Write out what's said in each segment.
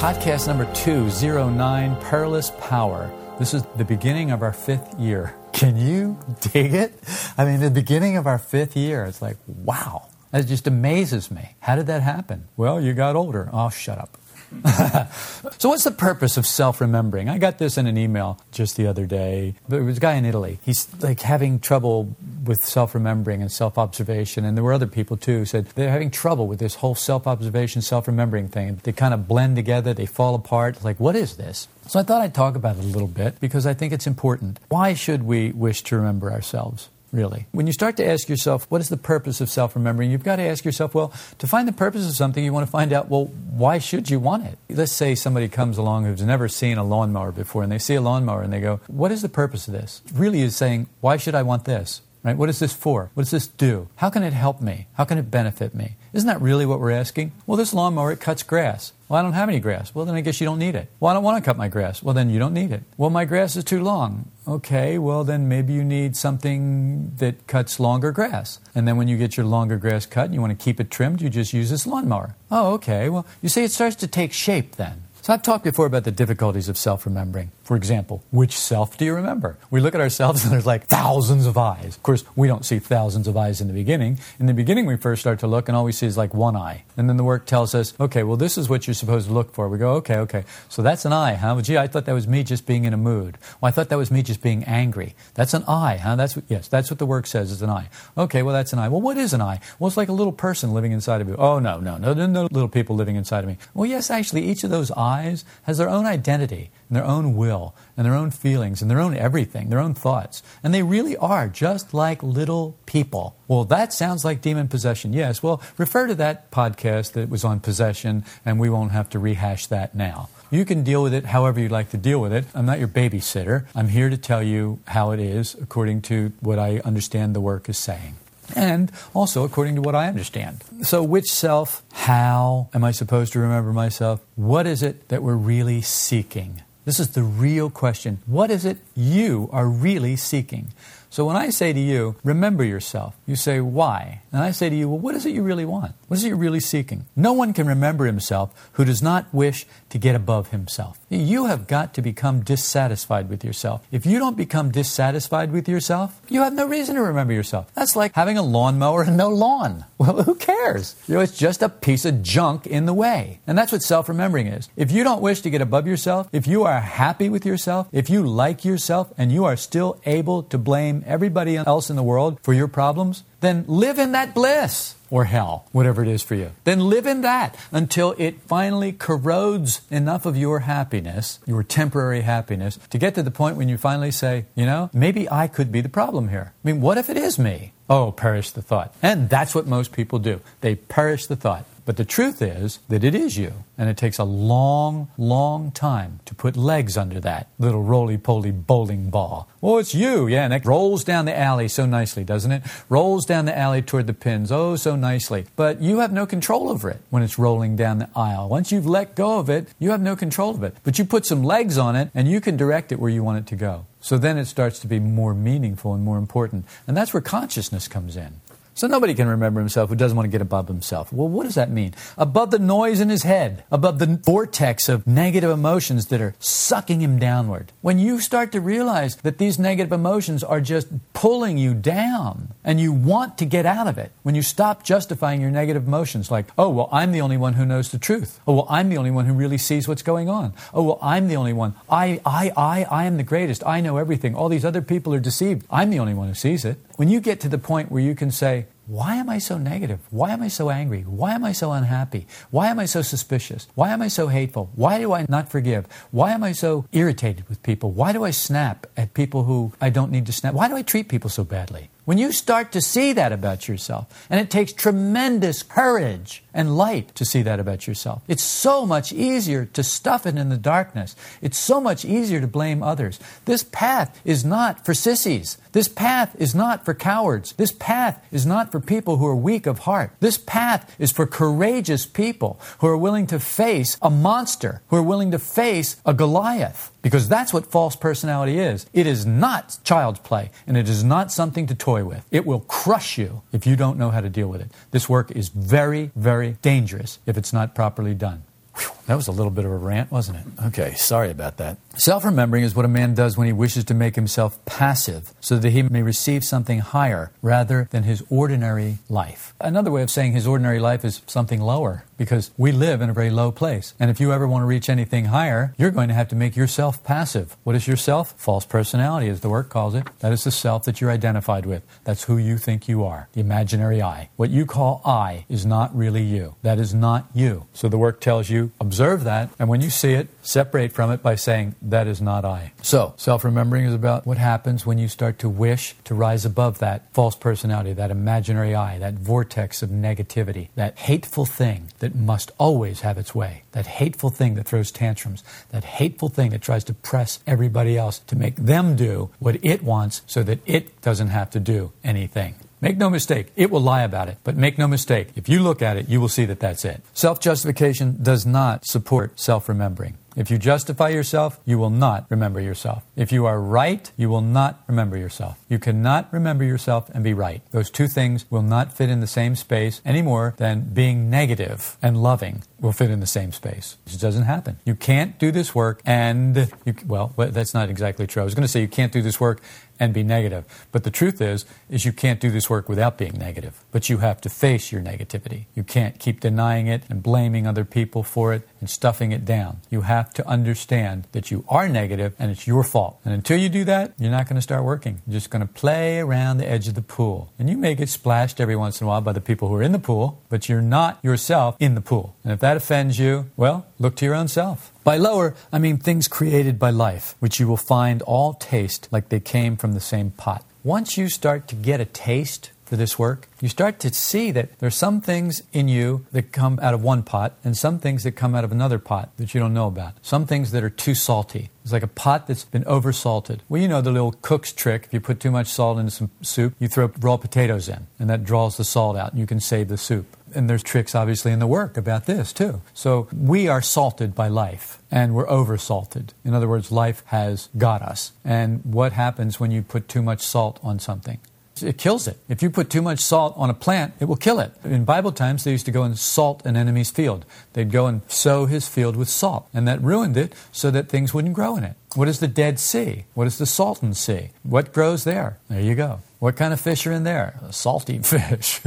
Podcast number 209 Perilous Power. This is the beginning of our fifth year. Can you dig it? I mean, the beginning of our fifth year, it's like, wow. That just amazes me. How did that happen? Well, you got older. Oh, shut up. so, what's the purpose of self remembering? I got this in an email just the other day. There was a guy in Italy. He's like having trouble with self remembering and self observation. And there were other people too who said they're having trouble with this whole self observation, self remembering thing. They kind of blend together, they fall apart. Like, what is this? So, I thought I'd talk about it a little bit because I think it's important. Why should we wish to remember ourselves? Really. When you start to ask yourself, what is the purpose of self remembering? You've got to ask yourself, well, to find the purpose of something, you want to find out, well, why should you want it? Let's say somebody comes along who's never seen a lawnmower before, and they see a lawnmower and they go, what is the purpose of this? Really is saying, why should I want this? Right? What is this for? What does this do? How can it help me? How can it benefit me? Isn't that really what we're asking? Well, this lawnmower, it cuts grass. Well, I don't have any grass. Well, then I guess you don't need it. Well, I don't want to cut my grass. Well, then you don't need it. Well, my grass is too long. Okay, well, then maybe you need something that cuts longer grass. And then when you get your longer grass cut and you want to keep it trimmed, you just use this lawnmower. Oh, okay. Well, you see, it starts to take shape then. So I've talked before about the difficulties of self remembering. For example, which self do you remember? We look at ourselves and there's like thousands of eyes. Of course, we don't see thousands of eyes in the beginning. In the beginning, we first start to look and all we see is like one eye. And then the work tells us, okay, well, this is what you're supposed to look for. We go, okay, okay. So that's an eye, huh? Well, gee, I thought that was me just being in a mood. Well, I thought that was me just being angry. That's an eye, huh? That's what, yes, that's what the work says is an eye. Okay, well, that's an eye. Well, what is an eye? Well, it's like a little person living inside of you. Oh, no, no, no, no, no little people living inside of me. Well, yes, actually, each of those eyes has their own identity and their own will and their own feelings and their own everything, their own thoughts. And they really are just like little people. Well, that sounds like demon possession. Yes. Well, refer to that podcast that was on possession, and we won't have to rehash that now. You can deal with it however you'd like to deal with it. I'm not your babysitter. I'm here to tell you how it is according to what I understand the work is saying and also according to what I understand. So, which self? How am I supposed to remember myself? What is it that we're really seeking? This is the real question. What is it you are really seeking? So when I say to you, remember yourself, you say, why? And I say to you, well, what is it you really want? What is it you're really seeking? No one can remember himself who does not wish to get above himself. You have got to become dissatisfied with yourself. If you don't become dissatisfied with yourself, you have no reason to remember yourself. That's like having a lawnmower and no lawn. Well, who cares? You know, it's just a piece of junk in the way. And that's what self remembering is. If you don't wish to get above yourself, if you are happy with yourself, if you like yourself, and you are still able to blame everybody else in the world for your problems, then live in that bliss or hell, whatever it is for you. Then live in that until it finally corrodes enough of your happiness, your temporary happiness, to get to the point when you finally say, you know, maybe I could be the problem here. I mean, what if it is me? Oh, perish the thought. And that's what most people do. They perish the thought. But the truth is that it is you, and it takes a long, long time to put legs under that little roly poly bowling ball. Oh, it's you, yeah, and it rolls down the alley so nicely, doesn't it? Rolls down the alley toward the pins, oh, so nicely. But you have no control over it when it's rolling down the aisle. Once you've let go of it, you have no control of it. But you put some legs on it, and you can direct it where you want it to go. So then it starts to be more meaningful and more important. And that's where consciousness comes in. So nobody can remember himself who doesn't want to get above himself. Well, what does that mean? Above the noise in his head, above the vortex of negative emotions that are sucking him downward. When you start to realize that these negative emotions are just pulling you down and you want to get out of it, when you stop justifying your negative emotions like, oh, well, I'm the only one who knows the truth. Oh, well, I'm the only one who really sees what's going on. Oh, well, I'm the only one. I, I, I, I am the greatest. I know everything. All these other people are deceived. I'm the only one who sees it. When you get to the point where you can say, why am I so negative? Why am I so angry? Why am I so unhappy? Why am I so suspicious? Why am I so hateful? Why do I not forgive? Why am I so irritated with people? Why do I snap at people who I don't need to snap? Why do I treat people so badly? When you start to see that about yourself, and it takes tremendous courage and light to see that about yourself, it's so much easier to stuff it in the darkness. It's so much easier to blame others. This path is not for sissies. This path is not for cowards. This path is not for people who are weak of heart. This path is for courageous people who are willing to face a monster, who are willing to face a Goliath. Because that's what false personality is. It is not child's play, and it is not something to toy with. It will crush you if you don't know how to deal with it. This work is very, very dangerous if it's not properly done. Whew, that was a little bit of a rant, wasn't it? Okay, sorry about that. Self remembering is what a man does when he wishes to make himself passive so that he may receive something higher rather than his ordinary life. Another way of saying his ordinary life is something lower because we live in a very low place. And if you ever want to reach anything higher, you're going to have to make yourself passive. What is yourself? False personality, as the work calls it. That is the self that you're identified with. That's who you think you are, the imaginary I. What you call I is not really you. That is not you. So the work tells you, observe that, and when you see it, separate from it by saying, that is not I. So, self remembering is about what happens when you start to wish to rise above that false personality, that imaginary I, that vortex of negativity, that hateful thing that must always have its way, that hateful thing that throws tantrums, that hateful thing that tries to press everybody else to make them do what it wants so that it doesn't have to do anything. Make no mistake, it will lie about it. But make no mistake, if you look at it, you will see that that's it. Self justification does not support self remembering. If you justify yourself, you will not remember yourself. If you are right, you will not remember yourself. You cannot remember yourself and be right. Those two things will not fit in the same space any more than being negative and loving will fit in the same space. It doesn't happen. You can't do this work and, you, well, that's not exactly true. I was going to say you can't do this work and be negative. But the truth is, is you can't do this work without being negative. But you have to face your negativity. You can't keep denying it and blaming other people for it and stuffing it down. You have to understand that you are negative and it's your fault. And until you do that, you're not going to start working. You're just going to play around the edge of the pool. And you may get splashed every once in a while by the people who are in the pool, but you're not yourself in the pool. And if that offends you, well, look to your own self. By lower, I mean things created by life, which you will find all taste like they came from the same pot. Once you start to get a taste for this work, you start to see that there are some things in you that come out of one pot and some things that come out of another pot that you don't know about. Some things that are too salty. It's like a pot that's been over salted. Well, you know the little cook's trick. If you put too much salt into some soup, you throw raw potatoes in, and that draws the salt out, and you can save the soup. And there's tricks, obviously, in the work about this, too. So we are salted by life, and we're over salted. In other words, life has got us. And what happens when you put too much salt on something? it kills it. If you put too much salt on a plant, it will kill it. In Bible times, they used to go and salt an enemy's field. They'd go and sow his field with salt, and that ruined it so that things wouldn't grow in it. What is the Dead Sea? What is the Salton Sea? What grows there? There you go. What kind of fish are in there? Salty fish.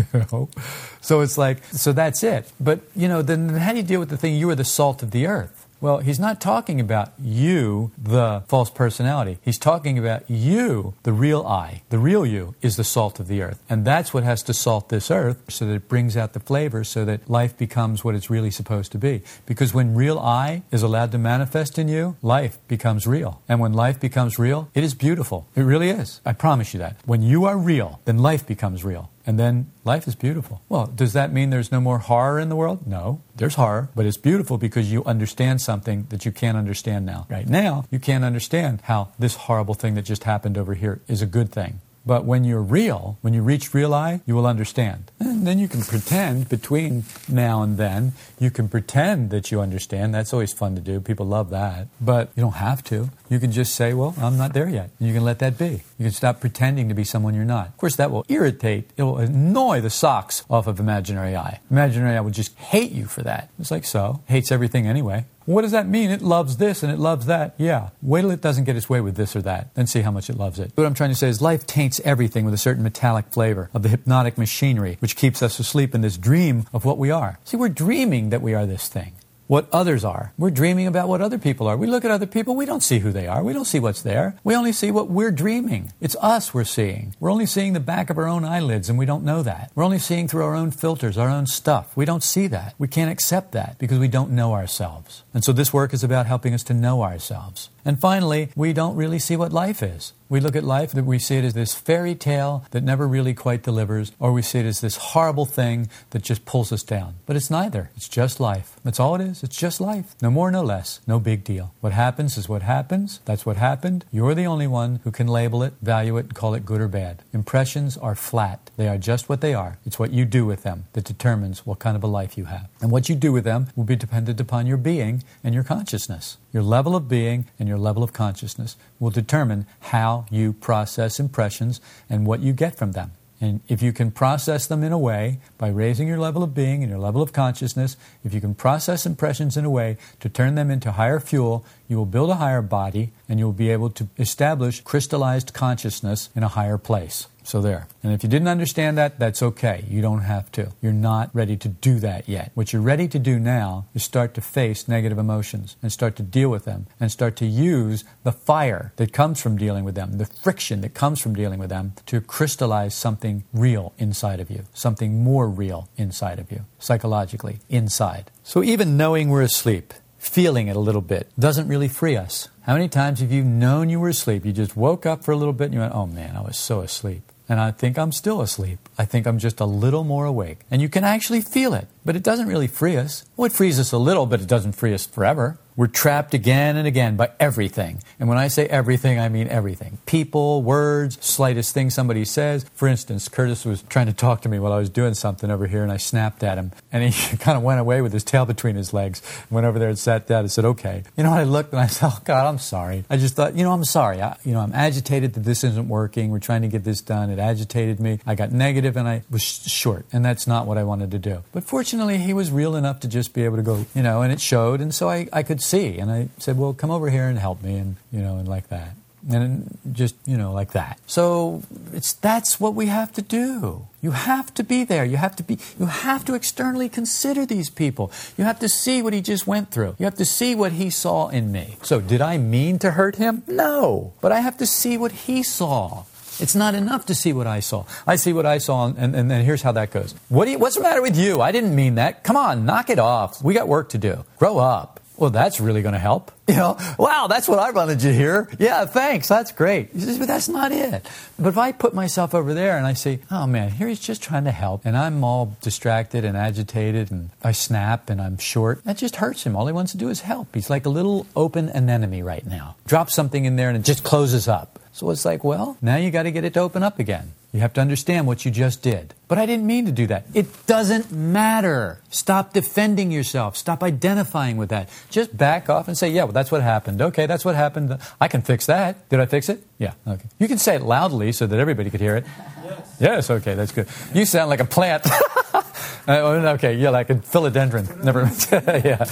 so it's like, so that's it. But, you know, then how do you deal with the thing? You are the salt of the earth. Well, he's not talking about you, the false personality. He's talking about you, the real I. The real you is the salt of the earth. And that's what has to salt this earth so that it brings out the flavor so that life becomes what it's really supposed to be. Because when real I is allowed to manifest in you, life becomes real. And when life becomes real, it is beautiful. It really is. I promise you that. When you are real, then life becomes real. And then life is beautiful. Well, does that mean there's no more horror in the world? No, there's horror, but it's beautiful because you understand something that you can't understand now. Right now, you can't understand how this horrible thing that just happened over here is a good thing. But when you're real, when you reach real I, you will understand. And then you can pretend between now and then, you can pretend that you understand. That's always fun to do. People love that. But you don't have to. You can just say, well, I'm not there yet. You can let that be. You can stop pretending to be someone you're not. Of course, that will irritate, it will annoy the socks off of imaginary I. Imaginary I would just hate you for that. It's like so. Hates everything anyway. What does that mean? It loves this and it loves that. Yeah. Wait till it doesn't get its way with this or that. Then see how much it loves it. What I'm trying to say is life taints everything with a certain metallic flavor of the hypnotic machinery, which keeps us asleep in this dream of what we are. See, we're dreaming that we are this thing what others are. We're dreaming about what other people are. We look at other people, we don't see who they are. We don't see what's there. We only see what we're dreaming. It's us we're seeing. We're only seeing the back of our own eyelids, and we don't know that. We're only seeing through our own filters, our own stuff. We don't see that. We can't accept that because we don't know ourselves. And so this work is about helping us to know ourselves. And finally, we don't really see what life is. We look at life that we see it as this fairy tale that never really quite delivers, or we see it as this horrible thing that just pulls us down. But it's neither. It's just life. That's all it is. It's just life. No more, no less. No big deal. What happens is what happens. That's what happened. You're the only one who can label it, value it, and call it good or bad. Impressions are flat. They are just what they are. It's what you do with them that determines what kind of a life you have. And what you do with them will be dependent upon your being and your consciousness. Your level of being and your level of consciousness will determine how you process impressions and what you get from them. And if you can process them in a way by raising your level of being and your level of consciousness, if you can process impressions in a way to turn them into higher fuel, you will build a higher body and you will be able to establish crystallized consciousness in a higher place. So there. And if you didn't understand that, that's okay. You don't have to. You're not ready to do that yet. What you're ready to do now is start to face negative emotions and start to deal with them and start to use the fire that comes from dealing with them, the friction that comes from dealing with them to crystallize something real inside of you, something more real inside of you, psychologically, inside. So even knowing we're asleep, feeling it a little bit doesn't really free us. How many times have you known you were asleep? You just woke up for a little bit and you went, oh man, I was so asleep and I think I'm still asleep. I think I'm just a little more awake. And you can actually feel it, but it doesn't really free us. Well, it frees us a little, but it doesn't free us forever. We're trapped again and again by everything. And when I say everything, I mean everything people, words, slightest thing somebody says. For instance, Curtis was trying to talk to me while I was doing something over here, and I snapped at him. And he kind of went away with his tail between his legs. Went over there and sat down and said, Okay. You know, I looked and I said, Oh, God, I'm sorry. I just thought, you know, I'm sorry. I, you know, I'm agitated that this isn't working. We're trying to get this done. It agitated me. I got negative and I was short. And that's not what I wanted to do. But fortunately, he was real enough to just be able to go, you know, and it showed. And so I, I could see. And I said, well, come over here and help me, and you know, and like that, and just you know, like that. So it's that's what we have to do. You have to be there. You have to be. You have to externally consider these people. You have to see what he just went through. You have to see what he saw in me. So did I mean to hurt him? No, but I have to see what he saw. It's not enough to see what I saw. I see what I saw, and, and, and here's how that goes. What do you, what's the matter with you? I didn't mean that. Come on, knock it off. We got work to do. Grow up. Well, that's really going to help. You know, wow, that's what I wanted to hear. Yeah, thanks. That's great. Says, but that's not it. But if I put myself over there and I say, oh man, here he's just trying to help, and I'm all distracted and agitated, and I snap and I'm short, that just hurts him. All he wants to do is help. He's like a little open anemone right now. Drop something in there and it just closes up. So it's like, well, now you got to get it to open up again. You have to understand what you just did. But I didn't mean to do that. It doesn't matter. Stop defending yourself. Stop identifying with that. Just back off and say, yeah, well, that's what happened. Okay, that's what happened. I can fix that. Did I fix it? Yeah, okay. You can say it loudly so that everybody could hear it. Yes, yes okay, that's good. You sound like a plant. uh, okay, yeah, like a philodendron. Never yeah.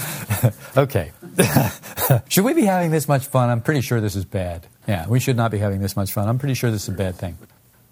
okay. should we be having this much fun? I'm pretty sure this is bad. Yeah, we should not be having this much fun. I'm pretty sure this is a bad thing.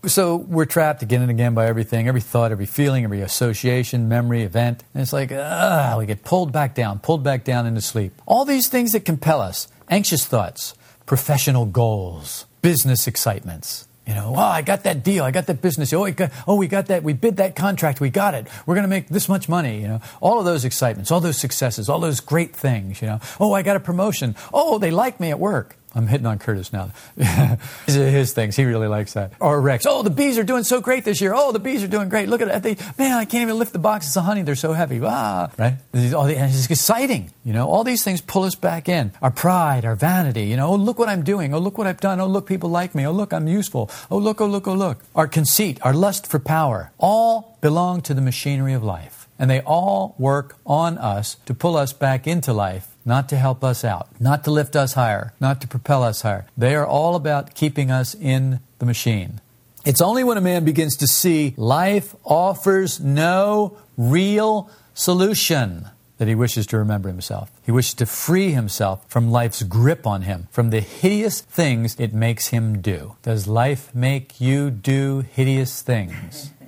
So we're trapped again and again by everything, every thought, every feeling, every association, memory, event. And it's like, ah, we get pulled back down, pulled back down into sleep. All these things that compel us anxious thoughts, professional goals, business excitements. You know, oh, I got that deal. I got that business. Oh, we got, oh, we got that. We bid that contract. We got it. We're going to make this much money. You know, all of those excitements, all those successes, all those great things. You know, oh, I got a promotion. Oh, they like me at work. I'm hitting on Curtis now. These are his things. He really likes that. Or Rex. Oh, the bees are doing so great this year. Oh, the bees are doing great. Look at it. They, man, I can't even lift the boxes of honey. They're so heavy. Ah, right? It's exciting. You know, all these things pull us back in. Our pride, our vanity. You know, oh, look what I'm doing. Oh, look what I've done. Oh, look, people like me. Oh, look, I'm useful. Oh, look, oh, look, oh, look. Our conceit, our lust for power, all belong to the machinery of life. And they all work on us to pull us back into life not to help us out, not to lift us higher, not to propel us higher. They are all about keeping us in the machine. It's only when a man begins to see life offers no real solution that he wishes to remember himself. He wishes to free himself from life's grip on him, from the hideous things it makes him do. Does life make you do hideous things?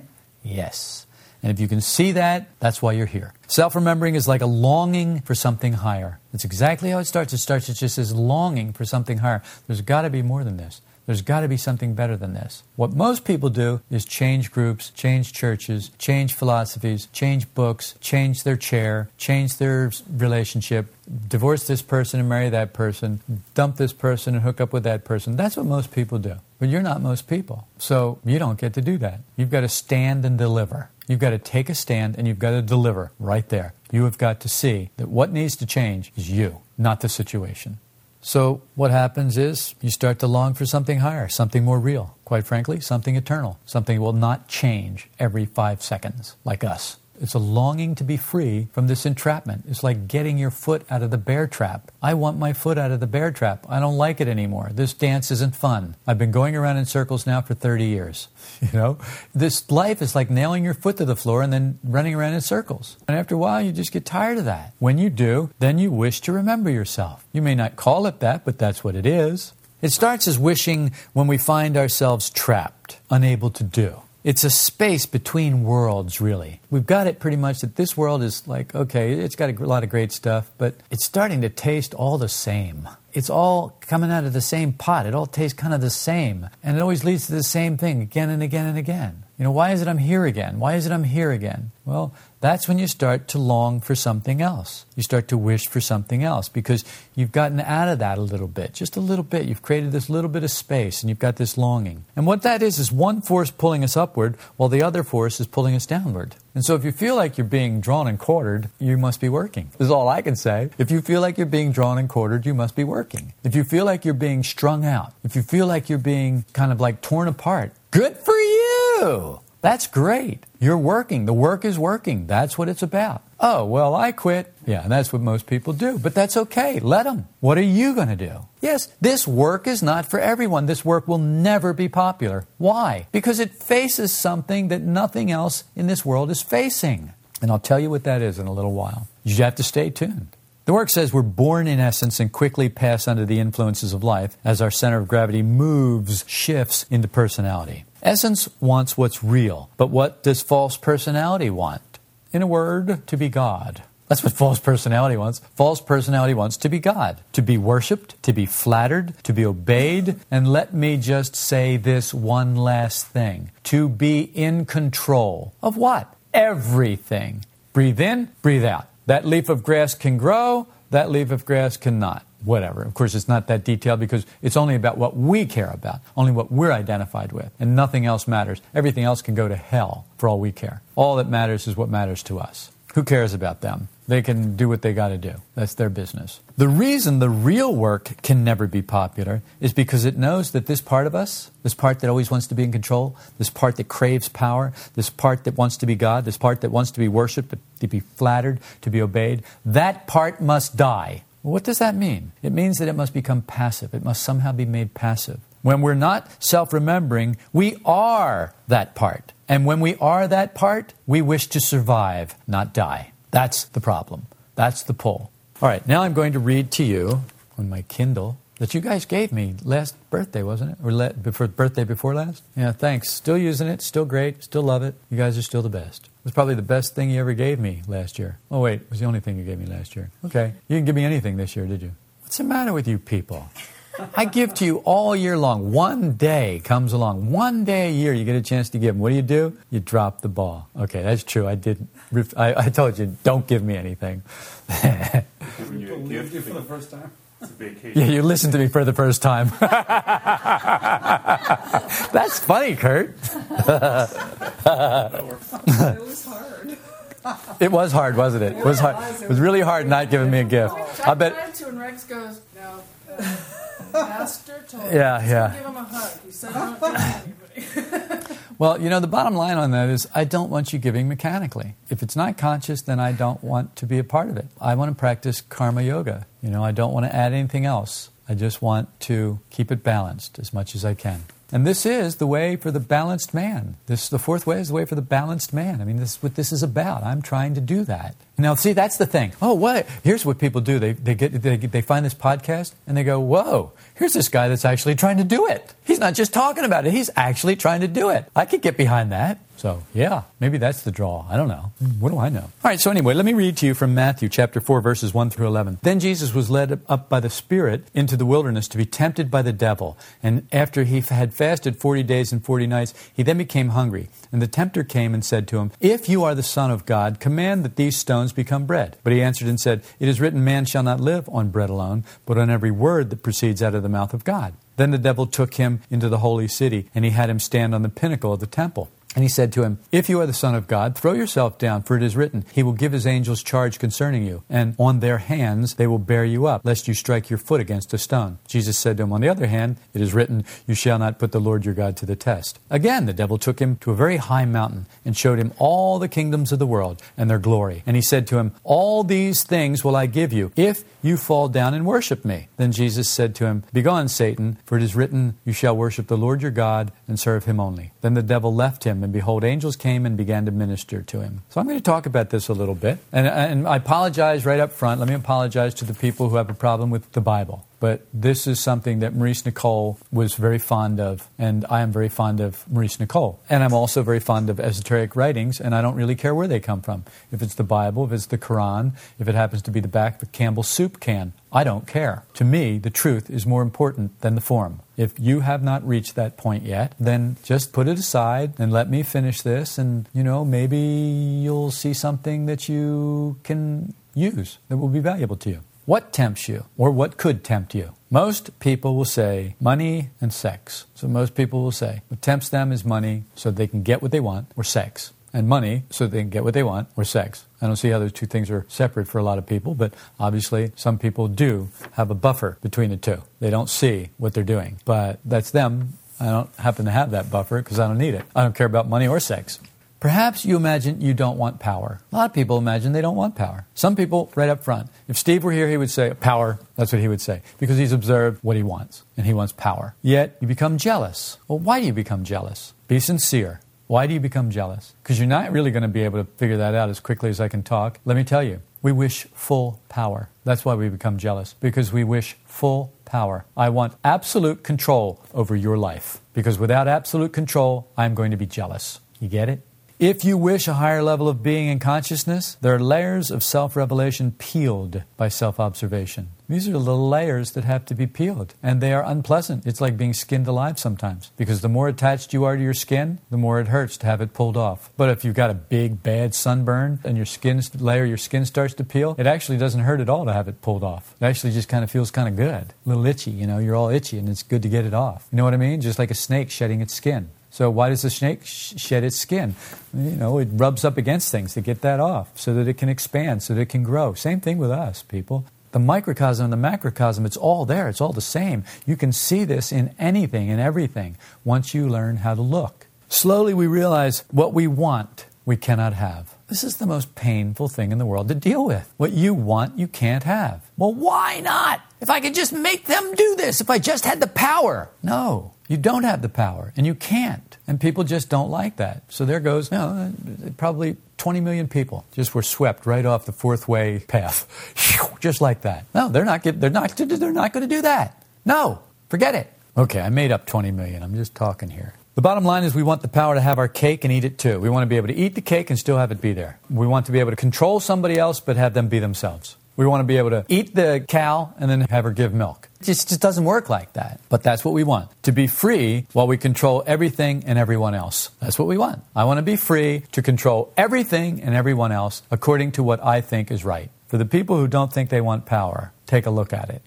Yes. And if you can see that, that's why you're here. Self remembering is like a longing for something higher. That's exactly how it starts. It starts, it just as longing for something higher. There's got to be more than this. There's got to be something better than this. What most people do is change groups, change churches, change philosophies, change books, change their chair, change their relationship, divorce this person and marry that person, dump this person and hook up with that person. That's what most people do. But you're not most people. So you don't get to do that. You've got to stand and deliver. You've got to take a stand and you've got to deliver right there. You have got to see that what needs to change is you, not the situation. So, what happens is you start to long for something higher, something more real. Quite frankly, something eternal, something will not change every five seconds, like us. It's a longing to be free from this entrapment. It's like getting your foot out of the bear trap. I want my foot out of the bear trap. I don't like it anymore. This dance isn't fun. I've been going around in circles now for 30 years. You know, this life is like nailing your foot to the floor and then running around in circles. And after a while, you just get tired of that. When you do, then you wish to remember yourself. You may not call it that, but that's what it is. It starts as wishing when we find ourselves trapped, unable to do. It's a space between worlds, really. We've got it pretty much that this world is like, okay, it's got a lot of great stuff, but it's starting to taste all the same. It's all coming out of the same pot. It all tastes kind of the same. And it always leads to the same thing again and again and again. You know, why is it I'm here again? Why is it I'm here again? Well, that's when you start to long for something else. You start to wish for something else because you've gotten out of that a little bit, just a little bit. You've created this little bit of space and you've got this longing. And what that is, is one force pulling us upward while the other force is pulling us downward. And so if you feel like you're being drawn and quartered, you must be working. This is all I can say. If you feel like you're being drawn and quartered, you must be working. If you feel like you're being strung out, if you feel like you're being kind of like torn apart, good for you. That's great. You're working. The work is working. That's what it's about. Oh, well, I quit. Yeah, and that's what most people do. But that's okay. Let them. What are you going to do? Yes, this work is not for everyone. This work will never be popular. Why? Because it faces something that nothing else in this world is facing. And I'll tell you what that is in a little while. You have to stay tuned. The work says we're born in essence and quickly pass under the influences of life as our center of gravity moves, shifts into personality. Essence wants what's real, but what does false personality want? In a word, to be God. That's what false personality wants. False personality wants to be God, to be worshiped, to be flattered, to be obeyed. And let me just say this one last thing to be in control of what? Everything. Breathe in, breathe out. That leaf of grass can grow, that leaf of grass cannot whatever. Of course, it's not that detailed because it's only about what we care about, only what we're identified with, and nothing else matters. Everything else can go to hell for all we care. All that matters is what matters to us. Who cares about them? They can do what they got to do. That's their business. The reason the real work can never be popular is because it knows that this part of us, this part that always wants to be in control, this part that craves power, this part that wants to be God, this part that wants to be worshiped, to be flattered, to be obeyed, that part must die what does that mean? It means that it must become passive. It must somehow be made passive. When we're not self remembering, we are that part. And when we are that part, we wish to survive, not die. That's the problem. That's the pull. All right, now I'm going to read to you on my Kindle that you guys gave me last birthday, wasn't it? Or le- before birthday before last? Yeah, thanks. Still using it, still great, still love it. You guys are still the best. It was probably the best thing you ever gave me last year. Oh wait, it was the only thing you gave me last year. Okay. You didn't give me anything this year, did you? What's the matter with you people? I give to you all year long. One day comes along. One day a year you get a chance to give. them. What do you do? You drop the ball. Okay, that's true. I did. I, I told you, don't give me anything. Giving you a gift for the first time. Yeah, you listened to me for the first time. That's funny, Kurt. it was hard. It was hard, wasn't it? It was hard. It was really hard not giving me a gift. I bet. And Rex goes, no. Pastor told yeah, yeah. give him a hug. He said, don't do anybody. Well, you know, the bottom line on that is I don't want you giving mechanically. If it's not conscious, then I don't want to be a part of it. I want to practice karma yoga. You know, I don't want to add anything else. I just want to keep it balanced as much as I can. And this is the way for the balanced man. This the fourth way is the way for the balanced man. I mean, this is what this is about. I'm trying to do that. Now, see, that's the thing. Oh, what? Here's what people do. They, they, get, they, they find this podcast and they go, whoa, here's this guy that's actually trying to do it. He's not just talking about it, he's actually trying to do it. I could get behind that. So, yeah, maybe that's the draw. I don't know. What do I know? All right, so anyway, let me read to you from Matthew chapter 4, verses 1 through 11. Then Jesus was led up by the Spirit into the wilderness to be tempted by the devil. And after he had fasted 40 days and 40 nights, he then became hungry. And the tempter came and said to him, If you are the Son of God, command that these stones become bread. But he answered and said, It is written, Man shall not live on bread alone, but on every word that proceeds out of the mouth of God. Then the devil took him into the holy city, and he had him stand on the pinnacle of the temple. And he said to him, If you are the Son of God, throw yourself down, for it is written, He will give His angels charge concerning you, and on their hands they will bear you up, lest you strike your foot against a stone. Jesus said to him, On the other hand, it is written, You shall not put the Lord your God to the test. Again, the devil took him to a very high mountain, and showed him all the kingdoms of the world and their glory. And he said to him, All these things will I give you, if you fall down and worship me. Then Jesus said to him, Begone, Satan, for it is written, You shall worship the Lord your God and serve him only. Then the devil left him, and behold, angels came and began to minister to him. So I'm going to talk about this a little bit. And, and I apologize right up front. Let me apologize to the people who have a problem with the Bible. But this is something that Maurice Nicoll was very fond of, and I am very fond of Maurice Nicoll. And I'm also very fond of esoteric writings, and I don't really care where they come from. If it's the Bible, if it's the Quran, if it happens to be the back of a Campbell soup can, I don't care. To me, the truth is more important than the form. If you have not reached that point yet, then just put it aside and let me finish this, and you know, maybe you'll see something that you can use that will be valuable to you. What tempts you, or what could tempt you? Most people will say money and sex. So most people will say what tempts them is money so they can get what they want, or sex. And money so they can get what they want, or sex. I don't see how those two things are separate for a lot of people, but obviously some people do have a buffer between the two. They don't see what they're doing. But that's them. I don't happen to have that buffer because I don't need it. I don't care about money or sex. Perhaps you imagine you don't want power. A lot of people imagine they don't want power. Some people, right up front. If Steve were here, he would say, Power. That's what he would say, because he's observed what he wants, and he wants power. Yet you become jealous. Well, why do you become jealous? Be sincere. Why do you become jealous? Because you're not really going to be able to figure that out as quickly as I can talk. Let me tell you, we wish full power. That's why we become jealous, because we wish full power. I want absolute control over your life, because without absolute control, I'm going to be jealous. You get it? If you wish a higher level of being and consciousness, there are layers of self revelation peeled by self observation. These are the layers that have to be peeled, and they are unpleasant. It's like being skinned alive sometimes, because the more attached you are to your skin, the more it hurts to have it pulled off. But if you've got a big, bad sunburn and your skin layer, your skin starts to peel, it actually doesn't hurt at all to have it pulled off. It actually just kind of feels kind of good, a little itchy. You know, you're all itchy, and it's good to get it off. You know what I mean? Just like a snake shedding its skin. So why does the snake sh- shed its skin? You know, it rubs up against things to get that off so that it can expand, so that it can grow. Same thing with us, people. The microcosm and the macrocosm, it's all there. It's all the same. You can see this in anything and everything once you learn how to look. Slowly we realize what we want, we cannot have. This is the most painful thing in the world to deal with. What you want, you can't have. Well, why not? If I could just make them do this, if I just had the power. No. You don't have the power, and you can't. And people just don't like that. So there goes, you know, probably 20 million people just were swept right off the fourth way path, just like that. No, they're not. They're not. They're not going to do that. No, forget it. Okay, I made up 20 million. I'm just talking here. The bottom line is we want the power to have our cake and eat it too. We want to be able to eat the cake and still have it be there. We want to be able to control somebody else but have them be themselves. We want to be able to eat the cow and then have her give milk. It just, just doesn't work like that. But that's what we want. To be free while we control everything and everyone else. That's what we want. I want to be free to control everything and everyone else according to what I think is right. For the people who don't think they want power, take a look at it.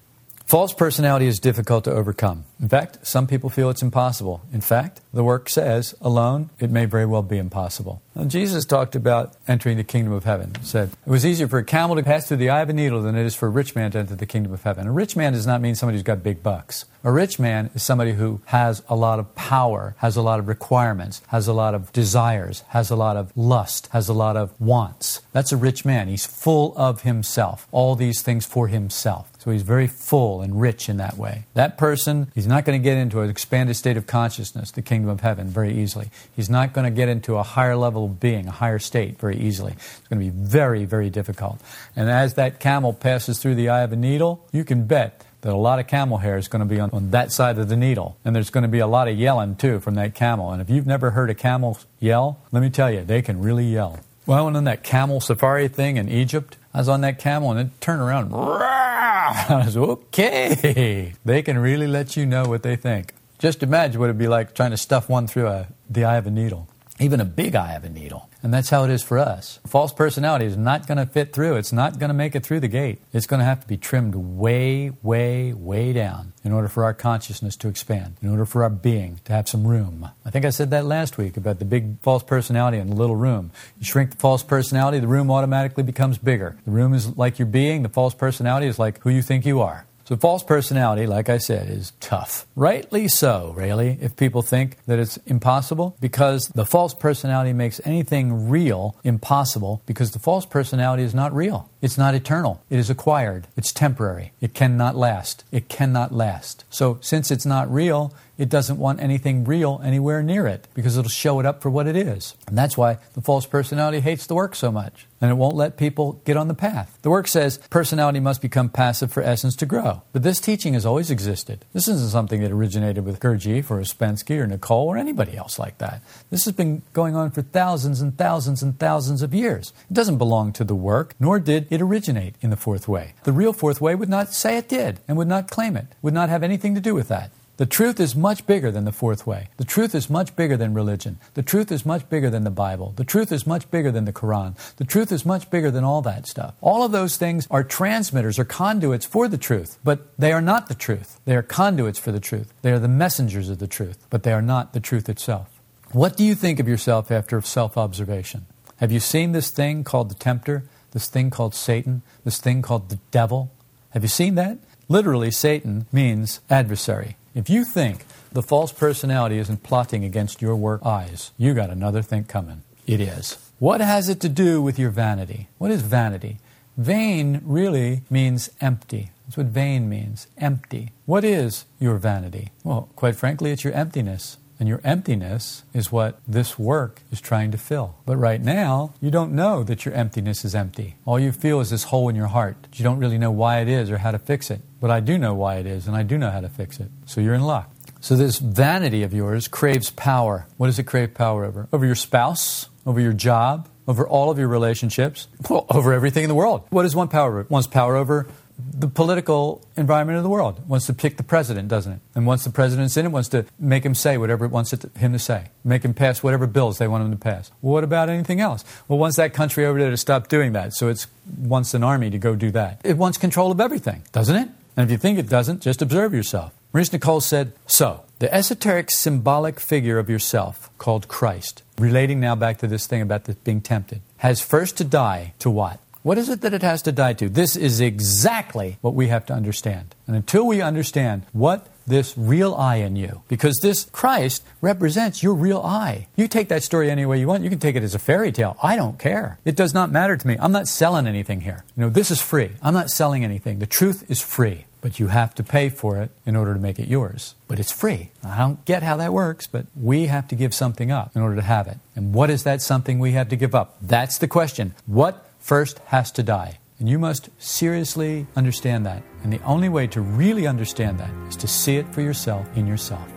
False personality is difficult to overcome. In fact, some people feel it's impossible. In fact, the work says alone it may very well be impossible. Now, Jesus talked about entering the kingdom of heaven. He said, It was easier for a camel to pass through the eye of a needle than it is for a rich man to enter the kingdom of heaven. A rich man does not mean somebody who's got big bucks. A rich man is somebody who has a lot of power, has a lot of requirements, has a lot of desires, has a lot of lust, has a lot of wants. That's a rich man. He's full of himself, all these things for himself. So he's very full and rich in that way. That person, he's not going to get into an expanded state of consciousness, the kingdom of heaven, very easily. He's not going to get into a higher level of being, a higher state, very easily. It's going to be very, very difficult. And as that camel passes through the eye of a needle, you can bet that a lot of camel hair is going to be on, on that side of the needle. And there's going to be a lot of yelling too from that camel. And if you've never heard a camel yell, let me tell you, they can really yell. Well, I went on that camel safari thing in Egypt. I was on that camel and it turned around. Rah! I was okay. They can really let you know what they think. Just imagine what it'd be like trying to stuff one through a, the eye of a needle, even a big eye of a needle. And that's how it is for us. False personality is not going to fit through. It's not going to make it through the gate. It's going to have to be trimmed way, way, way down in order for our consciousness to expand, in order for our being to have some room. I think I said that last week about the big false personality in the little room. You shrink the false personality, the room automatically becomes bigger. The room is like your being, the false personality is like who you think you are. So, false personality, like I said, is tough. Rightly so, really, if people think that it's impossible, because the false personality makes anything real impossible, because the false personality is not real. It's not eternal. It is acquired. It's temporary. It cannot last. It cannot last. So, since it's not real, it doesn't want anything real anywhere near it because it'll show it up for what it is. And that's why the false personality hates the work so much. And it won't let people get on the path. The work says personality must become passive for essence to grow. But this teaching has always existed. This isn't something that originated with Gurdjieff or Ouspensky or Nicoll or anybody else like that. This has been going on for thousands and thousands and thousands of years. It doesn't belong to the work, nor did it originate in the fourth way. The real fourth way would not say it did and would not claim it, would not have anything to do with that. The truth is much bigger than the fourth way. The truth is much bigger than religion. The truth is much bigger than the Bible. The truth is much bigger than the Quran. The truth is much bigger than all that stuff. All of those things are transmitters or conduits for the truth, but they are not the truth. They are conduits for the truth. They are the messengers of the truth, but they are not the truth itself. What do you think of yourself after self observation? Have you seen this thing called the tempter, this thing called Satan, this thing called the devil? Have you seen that? Literally, Satan means adversary. If you think the false personality isn't plotting against your work eyes, you got another thing coming. It is. What has it to do with your vanity? What is vanity? Vain really means empty. That's what vain means empty. What is your vanity? Well, quite frankly, it's your emptiness. And your emptiness is what this work is trying to fill. But right now, you don't know that your emptiness is empty. All you feel is this hole in your heart. You don't really know why it is or how to fix it. But I do know why it is, and I do know how to fix it. So you're in luck. So this vanity of yours craves power. What does it crave power over? Over your spouse, over your job, over all of your relationships, well, over everything in the world. What does one power wants power over the political environment of the world. It wants to pick the president, doesn't it? And once the president's in it, wants to make him say whatever it wants it to, him to say, make him pass whatever bills they want him to pass. What about anything else? Well, wants that country over there to stop doing that, so it wants an army to go do that. It wants control of everything, doesn't it? And if you think it doesn't, just observe yourself. Maurice Nicoll said, So, the esoteric symbolic figure of yourself, called Christ, relating now back to this thing about this being tempted, has first to die to what? What is it that it has to die to? This is exactly what we have to understand. And until we understand what this real I in you, because this Christ represents your real I. You take that story any way you want. You can take it as a fairy tale. I don't care. It does not matter to me. I'm not selling anything here. You know, this is free. I'm not selling anything. The truth is free, but you have to pay for it in order to make it yours. But it's free. I don't get how that works, but we have to give something up in order to have it. And what is that something we have to give up? That's the question. What first has to die. And you must seriously understand that. And the only way to really understand that is to see it for yourself in yourself.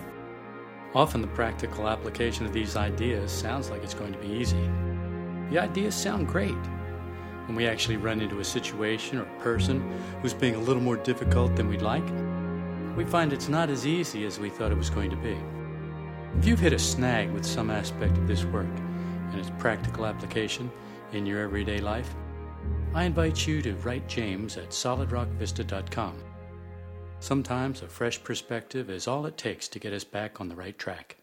Often the practical application of these ideas sounds like it's going to be easy. The ideas sound great. When we actually run into a situation or person who's being a little more difficult than we'd like, we find it's not as easy as we thought it was going to be. If you've hit a snag with some aspect of this work and its practical application, in your everyday life, I invite you to write James at solidrockvista.com. Sometimes a fresh perspective is all it takes to get us back on the right track.